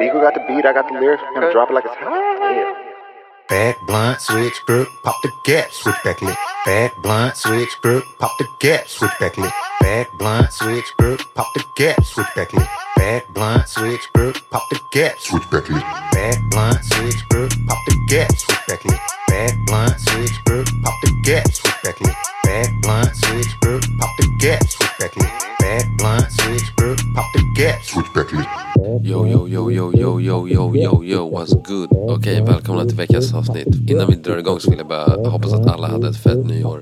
Deagle got the beat, I got the lyrics. I'm gonna drop it like it's hot. Yeah. Blunt, switch grip, pop the gap, switch back lit. Bad blunt, switch grip, pop the gap, switch back lit. Bad blunt, switch grip, pop the gap, switch back lit. Bad blunt, switch grip, pop the gap, switch back lit. Bad blunt, switch grip, pop the gap, switch back lit. Bad blunt, switch grip, pop the gap, switch back lit. Bad blunt, switch grip, pop the gap, switch back lit. Bad blunt, switch grip, pop the gap, switch back lit. Yo, yo, yo, yo, yo, yo, yo, yo, yo, what's good? Okej, välkomna till veckans avsnitt. Innan vi drar igång så vill jag bara hoppas att alla hade ett fett nyår.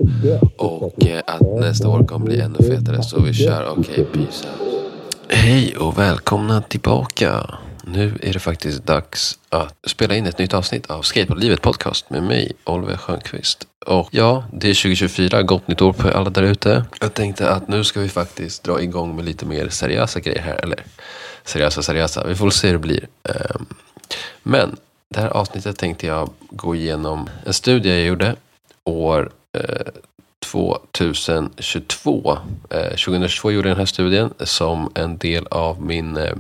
Och eh, att nästa år kommer bli ännu fetare. Så vi kör, okej, peace out. Hej och välkomna tillbaka. Nu är det faktiskt dags att spela in ett nytt avsnitt av Skateboardlivet podcast med mig, Oliver Stjernqvist. Och ja, det är 2024, gott nytt år på alla där ute. Jag tänkte att nu ska vi faktiskt dra igång med lite mer seriösa grejer här, eller seriösa, seriösa. Vi får väl se hur det blir. Ehm, men det här avsnittet tänkte jag gå igenom en studie jag gjorde år eh, 2022. 2022 eh, gjorde jag den här studien som en del av min eh,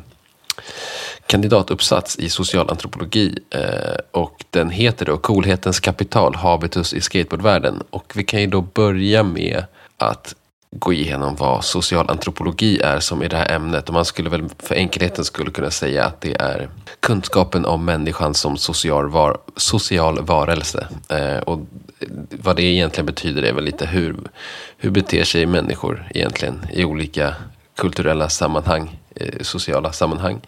kandidatuppsats i socialantropologi. Eh, och den heter då Coolhetens kapital, habitus i skateboardvärlden. Och vi kan ju då börja med att gå igenom vad socialantropologi är som i det här ämnet. Och man skulle väl för enkelheten skulle kunna säga att det är kunskapen om människan som social, var, social varelse. Eh, och vad det egentligen betyder är väl lite hur, hur beter sig människor egentligen i olika kulturella sammanhang, eh, sociala sammanhang.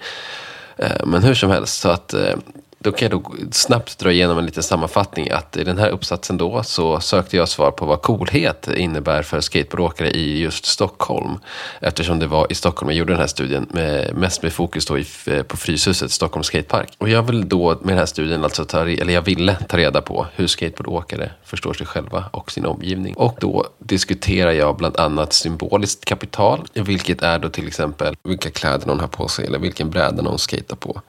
Eh, men hur som helst, så att eh, då kan jag då snabbt dra igenom en liten sammanfattning. Att i den här uppsatsen då så sökte jag svar på vad coolhet innebär för skateboardåkare i just Stockholm. Eftersom det var i Stockholm jag gjorde den här studien, med, mest med fokus då i, eh, på Fryshuset, Stockholms skatepark. Och jag vill då med den här studien, alltså ta, eller jag ville ta reda på hur skateboardåkare förstår sig själva och sin omgivning. Och då diskuterar jag bland annat symboliskt kapital, vilket är då till exempel vilka kläder någon har på sig eller vilken bräda någon skater på.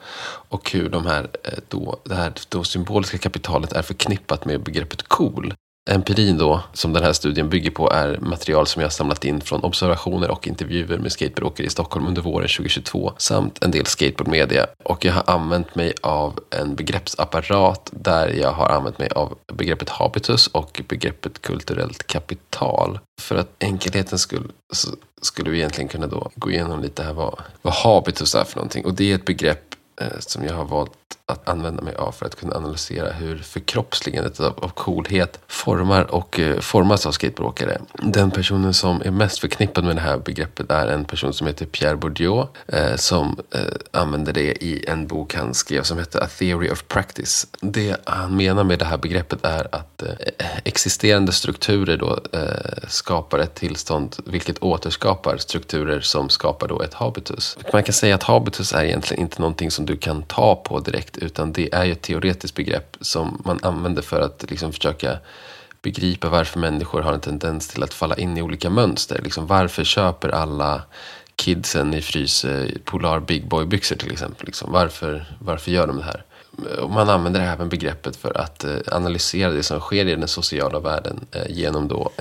Och hur de här, eh, då, det här då symboliska kapitalet är förknippat med begreppet cool. Empirin då, som den här studien bygger på, är material som jag har samlat in från observationer och intervjuer med skateboardåkare i Stockholm under våren 2022 samt en del skateboardmedia. Och jag har använt mig av en begreppsapparat där jag har använt mig av begreppet habitus och begreppet kulturellt kapital. För att enkelhetens skull så skulle vi egentligen kunna då gå igenom lite här vad, vad habitus är för någonting. Och det är ett begrepp eh, som jag har valt att använda mig av för att kunna analysera hur förkroppsligandet av, av coolhet formar och eh, formas av skateboardåkare. Den personen som är mest förknippad med det här begreppet är en person som heter Pierre Bourdieu eh, som eh, använder det i en bok han skrev som heter A Theory of Practice. Det han menar med det här begreppet är att eh, existerande strukturer då eh, skapar ett tillstånd vilket återskapar strukturer som skapar då ett habitus. Man kan säga att habitus är egentligen inte någonting som du kan ta på direkt utan det är ju ett teoretiskt begrepp som man använder för att liksom försöka begripa varför människor har en tendens till att falla in i olika mönster. Liksom varför köper alla kidsen i frys Polar Big Boy byxor till exempel? Liksom, varför, varför gör de det här? Eh, man använder det här med begreppet för att eh, analysera det som sker i den sociala världen eh, genom då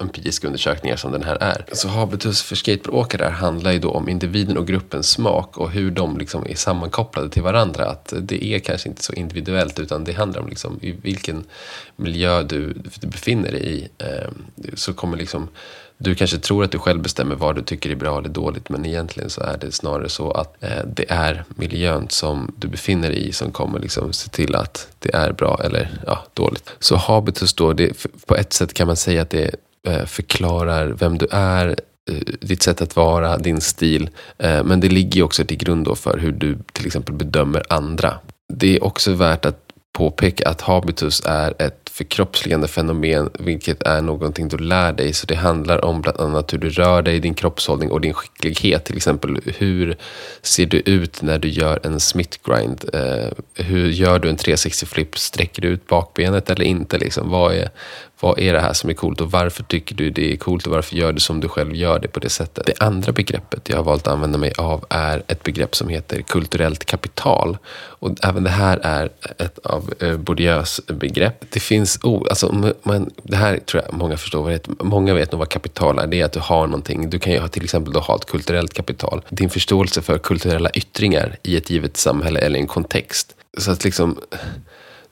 empiriska undersökningar som den här är. Så habitus för skateboardåkare handlar ju då om individen och gruppens smak och hur de liksom är sammankopplade till varandra. Att det är kanske inte så individuellt utan det handlar om liksom i vilken miljö du, befinner dig i. Så kommer liksom du kanske tror att du själv bestämmer vad du tycker är bra eller dåligt men egentligen så är det snarare så att eh, det är miljön som du befinner dig i som kommer liksom se till att det är bra eller ja, dåligt. Så habitus då, det, på ett sätt kan man säga att det eh, förklarar vem du är, eh, ditt sätt att vara, din stil. Eh, men det ligger ju också till grund då för hur du till exempel bedömer andra. Det är också värt att påpeka att habitus är ett förkroppsligande fenomen, vilket är någonting du lär dig. Så det handlar om bland annat hur du rör dig, din kroppshållning och din skicklighet. Till exempel, hur ser du ut när du gör en smith grind? Eh, hur gör du en 360 flip? Sträcker du ut bakbenet eller inte? Liksom? Vad, är, vad är det här som är coolt och varför tycker du det är coolt och varför gör du som du själv gör det på det sättet? Det andra begreppet jag har valt att använda mig av är ett begrepp som heter kulturellt kapital. Och även det här är ett av eh, Bourdieu's begrepp. Det finns, oh, alltså, men det här tror jag många förstår. Vad det, heter. många vet nog vad kapital är. Det är att du har någonting. Du kan ju ha till exempel då ha ett kulturellt kapital. Din förståelse för kulturella yttringar i ett givet samhälle eller en kontext. Så att liksom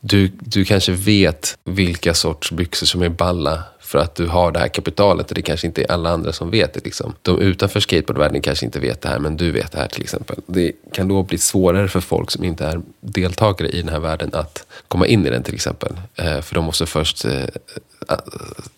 du, du kanske vet vilka sorts byxor som är balla för att du har det här kapitalet och det kanske inte är alla andra som vet det. Liksom. De utanför skateboardvärlden kanske inte vet det här men du vet det här till exempel. Det kan då bli svårare för folk som inte är deltagare i den här världen att komma in i den till exempel. Eh, för de måste först eh, eh,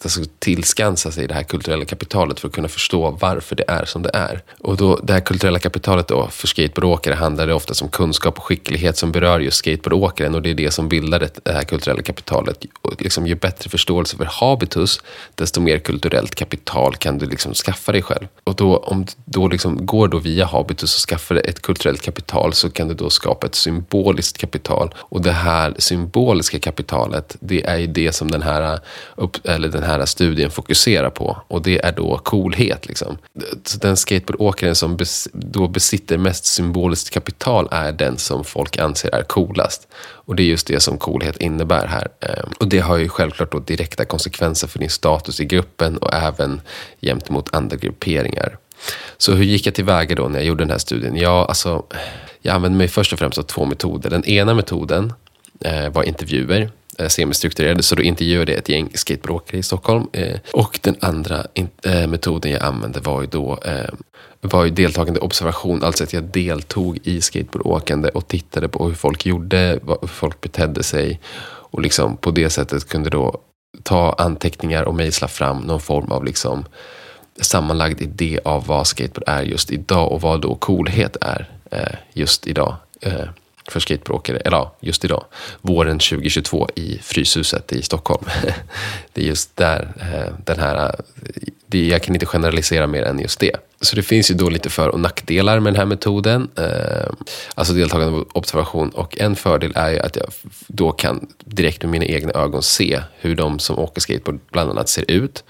alltså, tillskansa sig det här kulturella kapitalet för att kunna förstå varför det är som det är. Och då, det här kulturella kapitalet då för skateboardåkare handlar det ofta om kunskap och skicklighet som berör just skateboardåkaren och det är det som bildar det här kulturella kapitalet. Och liksom, ger bättre förståelse för habitus, desto mer kulturellt kapital kan du liksom skaffa dig själv. Och då, om du då liksom går då via habitus och skaffar ett kulturellt kapital så kan du då skapa ett symboliskt kapital. Och det här symboliska kapitalet, det är ju det som den här eh, upp, eller den här studien fokuserar på. Och det är då coolhet. Liksom. Så den skateboardåkaren som bes, då besitter mest symboliskt kapital är den som folk anser är coolast. Och det är just det som coolhet innebär här. Ehm, och det har ju självklart då direkta konsekvenser för din status i gruppen och även gentemot andra grupperingar. Så hur gick jag tillväga då när jag gjorde den här studien? Ja, alltså, jag använde mig först och främst av två metoder. Den ena metoden eh, var intervjuer. Eh, semistrukturerade. Så då intervjuade jag ett gäng skateboardåkare i Stockholm. Eh, och den andra eh, metoden jag använde var ju då var ju deltagande observation. Alltså att jag deltog i skateboardåkande och tittade på hur folk gjorde, hur folk betedde sig. Och liksom på det sättet kunde då ta anteckningar och mejsla fram någon form av liksom sammanlagd idé av vad skateboard är just idag och vad då coolhet är just idag för skateboardåkare, eller ja, just idag, våren 2022 i Fryshuset i Stockholm. det är just där eh, den här, det, jag kan inte generalisera mer än just det. Så det finns ju då lite för och nackdelar med den här metoden, eh, alltså deltagande observation. Och en fördel är ju att jag då kan direkt med mina egna ögon se hur de som åker skateboard bland annat ser ut.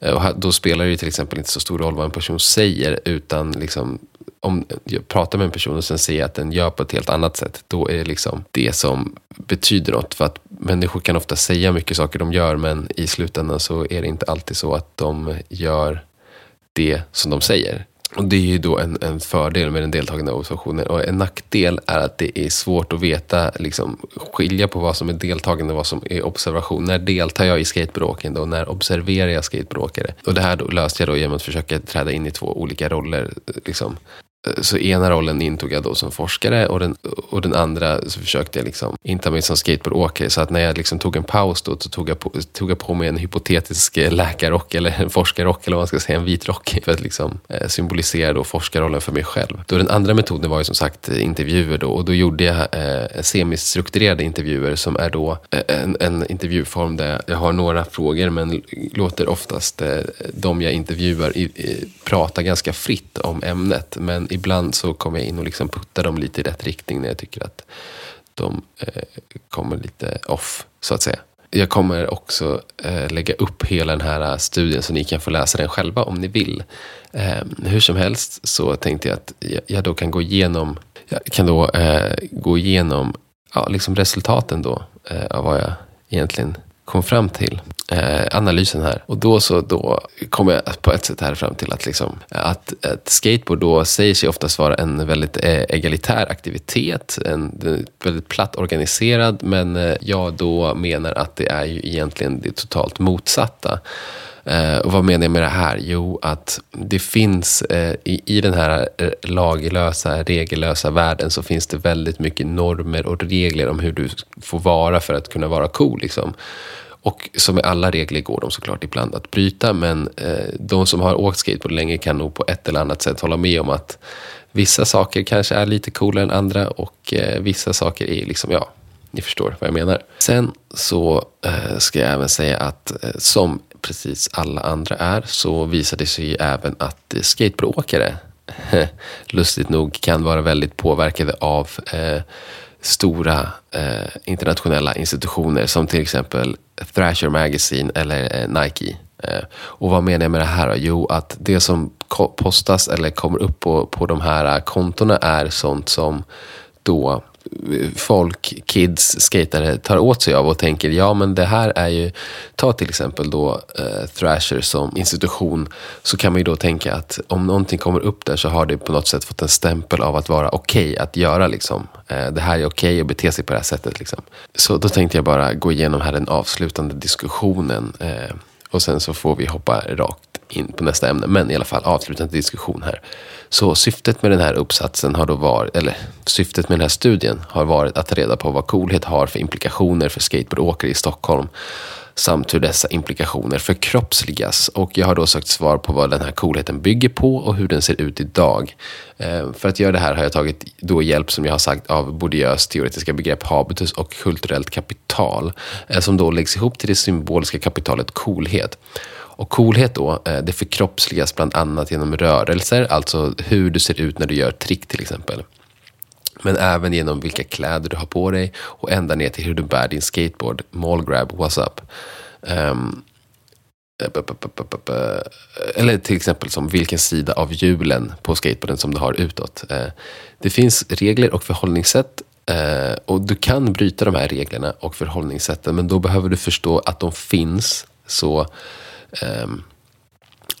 Eh, och då spelar det till exempel inte så stor roll vad en person säger utan liksom om jag pratar med en person och sen ser att den gör på ett helt annat sätt, då är det liksom det som betyder något. För att människor kan ofta säga mycket saker de gör, men i slutändan så är det inte alltid så att de gör det som de säger. Och Det är ju då en, en fördel med den deltagande observationen. Och en nackdel är att det är svårt att veta, liksom, skilja på vad som är deltagande och vad som är observation. När deltar jag i skateboardåkande och när observerar jag skateboardåkare? Och det här då löste jag då genom att försöka träda in i två olika roller. Liksom, Eh, så ena rollen intog jag då som forskare och den, och den andra så försökte jag liksom inta mig som skateboardåkare. Så att när jag liksom tog en paus då så tog jag, på, tog jag på mig en hypotetisk eh, läkarrock eller en forskarrock eller vad man ska säga, en vit rock. För att liksom eh, symbolisera då forskarrollen för mig själv. Då den andra metoden var ju som sagt intervjuer då och då gjorde jag eh, semistrukturerade intervjuer som är då en, en intervjuform där jag har några frågor men låter oftast eh, de jag intervjuar i, i, prata ganska fritt om ämnet. Men ibland så kommer jag in och liksom puttar dem lite i rätt riktning när jag tycker att de eh, kommer lite off, så att säga. Jag kommer också eh, lägga upp hela den här studien så ni kan få läsa den själva om ni vill. Eh, hur som helst så tänkte jag att jag då kan gå igenom, kan då eh, gå igenom ja, liksom resultaten då eh, av vad jag egentligen kom fram till eh, analysen här. Och då så då kom jag på ett sätt här fram till att, liksom, att, att skateboard då säger sig oftast vara en väldigt eh, egalitär aktivitet. En, en väldigt platt organiserad. Men eh, jag då menar att det är ju egentligen det totalt motsatta. Eh, och vad menar jag med det här? Jo, att det finns eh, i, i den här eh, laglösa, regellösa världen så finns det väldigt mycket normer och regler om hur du får vara för att kunna vara cool. Liksom. Och som med alla regler går de såklart ibland att bryta, men eh, de som har åkt skateboard länge kan nog på ett eller annat sätt hålla med om att vissa saker kanske är lite coolare än andra och eh, vissa saker är liksom, ja, ni förstår vad jag menar. Sen så eh, ska jag även säga att eh, som precis alla andra är så visar det sig ju även att skateboardåkare lustigt nog kan vara väldigt påverkade av eh, stora eh, internationella institutioner som till exempel Thrasher Magazine eller eh, Nike. Eh, och vad menar jag med det här då? Jo, att det som postas eller kommer upp på, på de här eh, kontona är sånt som då folk, kids, skatare tar åt sig av och tänker ja men det här är ju, ta till exempel då eh, Thrasher som institution så kan man ju då tänka att om någonting kommer upp där så har det på något sätt fått en stämpel av att vara okej okay att göra liksom. Eh, det här är okej okay att bete sig på det här sättet liksom. Så då tänkte jag bara gå igenom här den avslutande diskussionen eh, och sen så får vi hoppa rakt in på nästa ämne. Men i alla fall avslutande diskussion här. Så syftet med den här uppsatsen har då varit, eller syftet med den här studien har varit att ta reda på vad coolhet har för implikationer för skateboardåkare i Stockholm samt hur dessa implikationer förkroppsligas. Och jag har då sökt svar på vad den här coolheten bygger på och hur den ser ut idag. Eh, för att göra det här har jag tagit då hjälp, som jag har sagt, av Bourdieu's teoretiska begrepp habitus och kulturellt kapital, eh, som då läggs ihop till det symboliska kapitalet coolhet. Och coolhet då, eh, det förkroppsligas bland annat genom rörelser, alltså hur du ser ut när du gör trick till exempel. Men även genom vilka kläder du har på dig och ända ner till hur du bär din skateboard. Mallgrab, what's up? Um, eller till exempel som vilken sida av hjulen på skateboarden som du har utåt. Eh, det finns regler och förhållningssätt och du kan bryta de här reglerna och förhållningssätten men då behöver du förstå att de finns. Så um,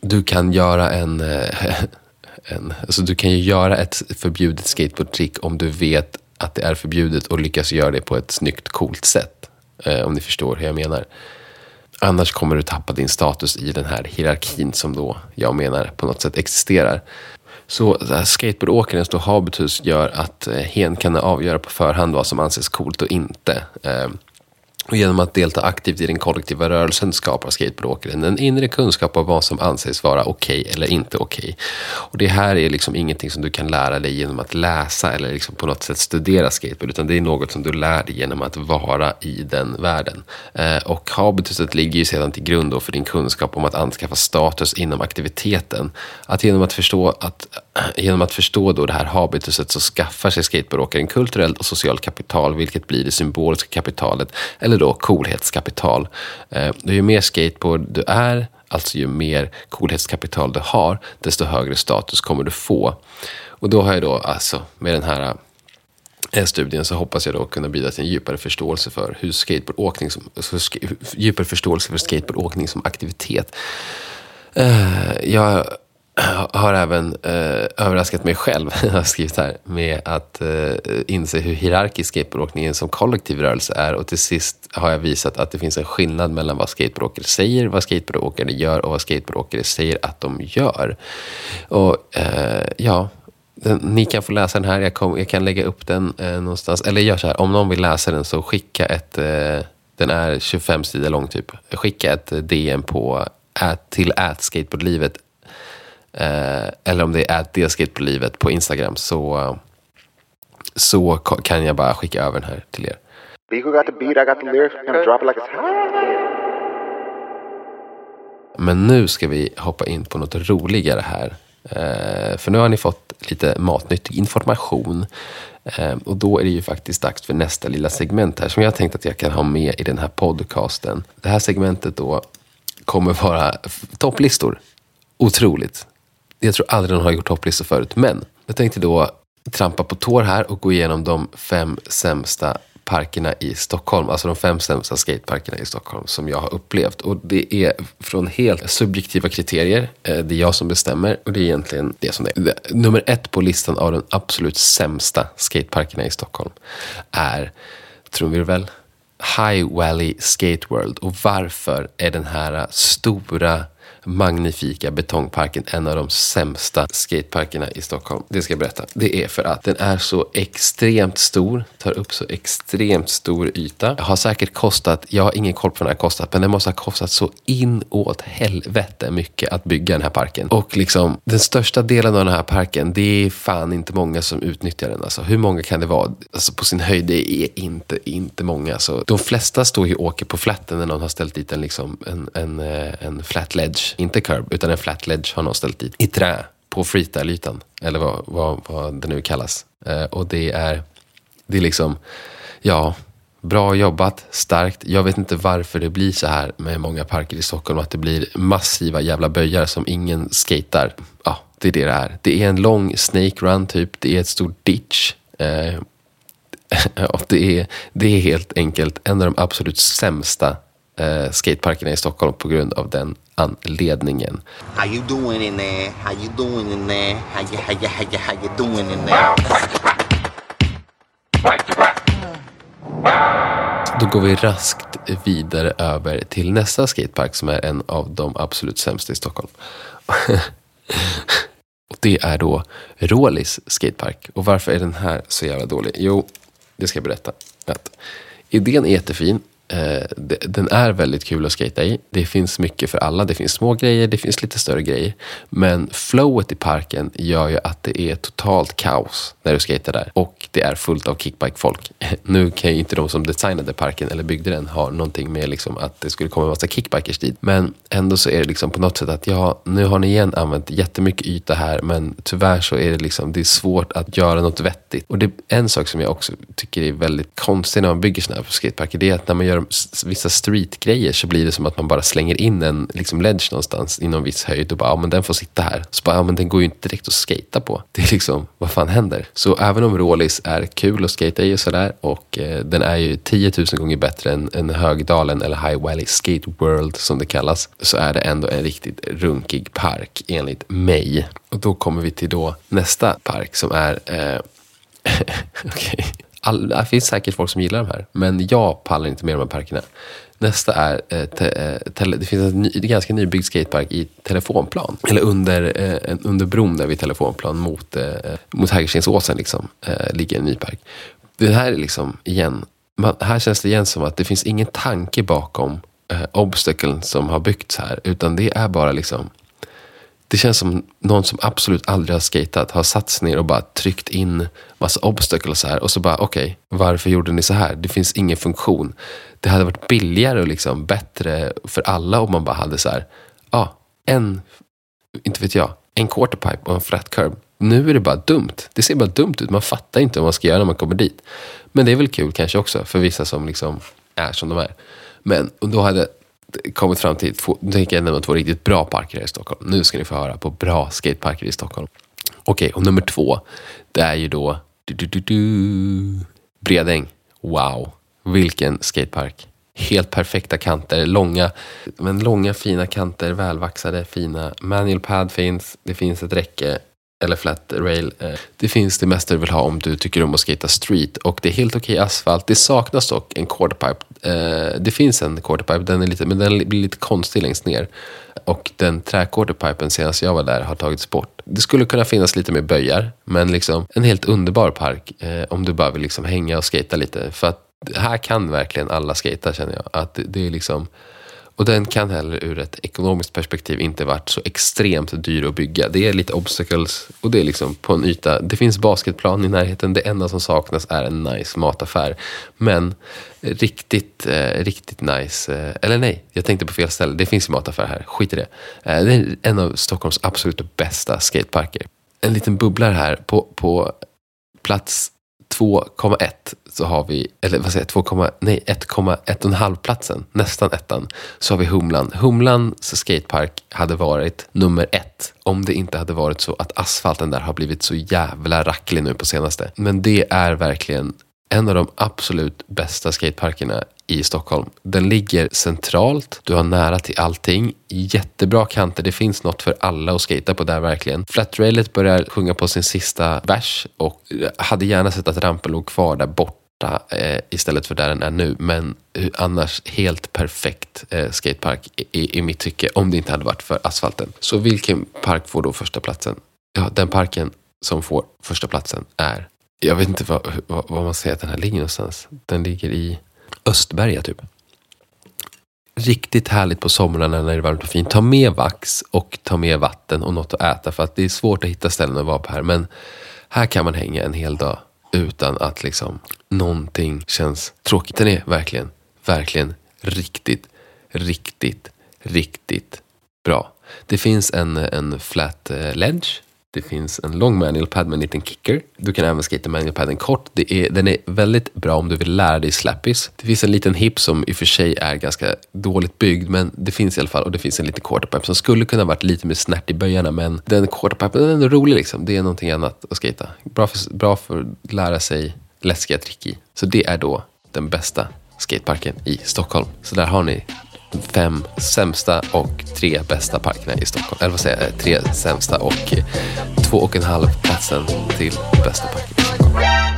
du kan göra en, en alltså du kan ju göra ett förbjudet skateboardtrick om du vet att det är förbjudet och lyckas göra det på ett snyggt, coolt sätt. Eh, om ni förstår hur jag menar. Annars kommer du tappa din status i den här hierarkin som då jag menar på något sätt existerar. Så eh, skateboardåkarens då habitus gör att eh, hen kan avgöra på förhand vad som anses coolt och inte. Eh, och genom att delta aktivt i den kollektiva rörelsen skapar skateboardåkaren en inre kunskap om vad som anses vara okej okay eller inte okej. Okay. Och det här är liksom ingenting som du kan lära dig genom att läsa eller liksom på något sätt studera skateboard, utan det är något som du lär dig genom att vara i den världen. Eh, och habituset ligger ju sedan till grund för din kunskap om att anskaffa status inom aktiviteten. Att genom att förstå, att, genom att förstå då det här habituset så skaffar sig skateboardåkaren kulturellt och socialt kapital, vilket blir det symboliska kapitalet, eller då coolhetskapital. Eh, ju mer skateboard du är, alltså ju mer coolhetskapital du har, desto högre status kommer du få. Och då har jag då alltså med den här eh, studien så hoppas jag då kunna bidra till en djupare förståelse för hur skateboardåkning som, alltså, djupare förståelse för skateboardåkning som aktivitet. Eh, jag har även eh, överraskat mig själv, jag har skrivit här, med att eh, inse hur hierarkisk skateboardåkningen som kollektiv rörelse är. Och till sist har jag visat att det finns en skillnad mellan vad skateboardåkare säger, vad skateboardåkare gör och vad skateboardåkare säger att de gör. Och eh, ja, den, ni kan få läsa den här, jag, kom, jag kan lägga upp den eh, någonstans. Eller gör så här, om någon vill läsa den så skicka ett, eh, den är 25 sidor lång typ. Skicka ett eh, DM på, eh, at, till skateboardlivet Eh, eller om det är delskate på livet på Instagram så, så kan jag bara skicka över den här till er. Men nu ska vi hoppa in på något roligare här. Eh, för nu har ni fått lite matnyttig information. Eh, och då är det ju faktiskt dags för nästa lilla segment här som jag tänkt att jag kan ha med i den här podcasten. Det här segmentet då kommer vara topplistor. Otroligt jag tror aldrig någon har gjort topplistor förut. Men jag tänkte då trampa på tår här och gå igenom de fem sämsta parkerna i Stockholm. Alltså de fem sämsta skateparkerna i Stockholm som jag har upplevt. Och det är från helt subjektiva kriterier. Eh, det är jag som bestämmer och det är egentligen det som det är. Nummer ett på listan av de absolut sämsta skateparkerna i Stockholm är trumvirvel. High Valley Skate World. Och varför är den här stora magnifika betongparken, en av de sämsta skateparkerna i Stockholm. Det ska jag berätta. Det är för att den är så extremt stor, tar upp så extremt stor yta. Har säkert kostat, jag har ingen koll på vad den har kostat, men den måste ha kostat så inåt helvete mycket att bygga den här parken. Och liksom den största delen av den här parken, det är fan inte många som utnyttjar den. Alltså, hur många kan det vara? Alltså, på sin höjd, det är inte, inte många. Alltså, de flesta står ju och åker på flatten när någon har ställt dit en, liksom, en, en, eh, en flat ledge inte curb, utan en flat ledge har någon ställt dit. I trä, på freestyle-ytan. Eller vad, vad, vad det nu kallas. Eh, och det är, det är liksom, ja, Bra jobbat, starkt. Jag vet inte varför det blir så här med många parker i Stockholm. Att det blir massiva jävla böjar som ingen skatar. Ja, det är det det är. Det är en lång snake run typ. Det är ett stort ditch. Eh, och det är, det är helt enkelt en av de absolut sämsta eh, skateparkerna i Stockholm på grund av den anledningen. How you doing in there? How you doing in there? How you how you how you how you doing in there? Då går vi raskt vidare över till nästa skatepark som är en av de absolut sämsta i Stockholm. Och det är då Rålis skatepark. Och varför är den här så jävla dålig? Jo, det ska jag berätta. Att idén är jättefin. Eh, den är väldigt kul att skata i. Det finns mycket för alla. Det finns små grejer, det finns lite större grejer. Men flowet i parken gör ju att det är totalt kaos när du skater där. Och det är fullt av kickbike-folk. Nu kan ju inte de som designade parken eller byggde den ha någonting med liksom att det skulle komma en massa kickbikers dit. Men ändå så är det liksom på något sätt att ja, nu har ni igen använt jättemycket yta här. Men tyvärr så är det liksom, det är svårt att göra något vettigt. Och det är en sak som jag också tycker är väldigt konstig när man bygger sådana här skateparker. Det är att när man gör vissa streetgrejer så blir det som att man bara slänger in en liksom ledge någonstans inom någon viss höjd och bara, ja men den får sitta här. Så bara, ja men den går ju inte direkt att skata på. Det är liksom, vad fan händer? Så även om Rålis är kul att skata i och sådär och eh, den är ju 10 000 gånger bättre än, än Högdalen eller High Valley Skate World som det kallas. Så är det ändå en riktigt runkig park enligt mig. Och då kommer vi till då nästa park som är eh, Okej. All, det finns säkert folk som gillar de här, men jag pallar inte med de här parkerna. Nästa är, eh, te, eh, tele, det finns en ny, ganska nybyggd skatepark i Telefonplan. Eller under, eh, under bron där vid Telefonplan mot, eh, mot Hägerstensåsen liksom, eh, ligger en ny park. Det här är liksom, igen, man, här känns det igen som att det finns ingen tanke bakom eh, obstaclen som har byggts här, utan det är bara liksom det känns som någon som absolut aldrig har skatat har satt sig ner och bara tryckt in massa obstacles här och så bara okej, varför gjorde ni så här? Det finns ingen funktion. Det hade varit billigare och liksom bättre för alla om man bara hade så här, ja, en, inte vet jag, en quarterpipe och en flat curb. Nu är det bara dumt. Det ser bara dumt ut. Man fattar inte vad man ska göra när man kommer dit. Men det är väl kul kanske också för vissa som liksom är som de är. Men då hade kommit fram till två, nu tänker jag nämna två riktigt bra parker här i Stockholm. Nu ska ni få höra på bra skateparker i Stockholm. Okej, och nummer två, det är ju då du, du, du, du, Bredäng. Wow, vilken skatepark. Helt perfekta kanter, långa, men långa fina kanter, välvaxade, fina. Manual pad finns, det finns ett räcke eller flat rail. Eh, det finns det mesta du vill ha om du tycker om att skata street. Och det är helt okej asfalt. Det saknas dock en quarterpipe. Eh, Det finns en quarterpipe, den är lite, men den blir lite konstig längst ner. Och den träquarterpipen senast jag var där har tagits bort. Det skulle kunna finnas lite mer böjar, men liksom en helt underbar park eh, om du bara vill liksom hänga och skata lite. För att här kan verkligen alla skata känner jag. Att det, det är liksom och den kan heller ur ett ekonomiskt perspektiv inte varit så extremt dyr att bygga. Det är lite obstacles och det är liksom på en yta. Det finns basketplan i närheten. Det enda som saknas är en nice mataffär. Men eh, riktigt, eh, riktigt nice. Eh, eller nej, jag tänkte på fel ställe. Det finns ju mataffär här. Skit i det. Eh, det är en av Stockholms absolut bästa skateparker. En liten bubbla här. På, på plats 2,1 så har vi, eller vad säger jag, 2, nej 1,1,5 platsen, nästan ettan, så har vi Humlan. Humlans skatepark hade varit nummer ett om det inte hade varit så att asfalten där har blivit så jävla racklig nu på senaste. Men det är verkligen en av de absolut bästa skateparkerna i Stockholm. Den ligger centralt, du har nära till allting, jättebra kanter, det finns något för alla att skata på där verkligen. Flatrailet börjar sjunga på sin sista vers och hade gärna sett att rampen låg kvar där borta eh, istället för där den är nu. Men annars helt perfekt eh, skatepark i, i mitt tycke om det inte hade varit för asfalten. Så vilken park får då första platsen? Ja, den parken som får första platsen är jag vet inte vad, vad, vad man säger att den här ligger någonstans. Den ligger i Östberga typ. Riktigt härligt på somrarna när det är varmt och fint. Ta med vax och ta med vatten och något att äta för att det är svårt att hitta ställen att vara på här. Men här kan man hänga en hel dag utan att liksom någonting känns tråkigt. Den är verkligen, verkligen riktigt, riktigt, riktigt bra. Det finns en, en flat eh, ledge det finns en lång manual pad med en liten kicker. Du kan även skata manual paden kort. Det är, den är väldigt bra om du vill lära dig slappies. Det finns en liten hip som i och för sig är ganska dåligt byggd, men det finns i alla fall. Och det finns en liten quarterpipe som skulle kunna varit lite mer snärt i böjarna, men den quarterpipen den är ändå rolig liksom. Det är någonting annat att skata. Bra för, bra för att lära sig läskiga trick i. Så det är då den bästa skateparken i Stockholm. Så där har ni fem sämsta och tre bästa parkerna i Stockholm. Eller vad säger jag? Tre sämsta och två och en halv platsen till bästa parken i Stockholm.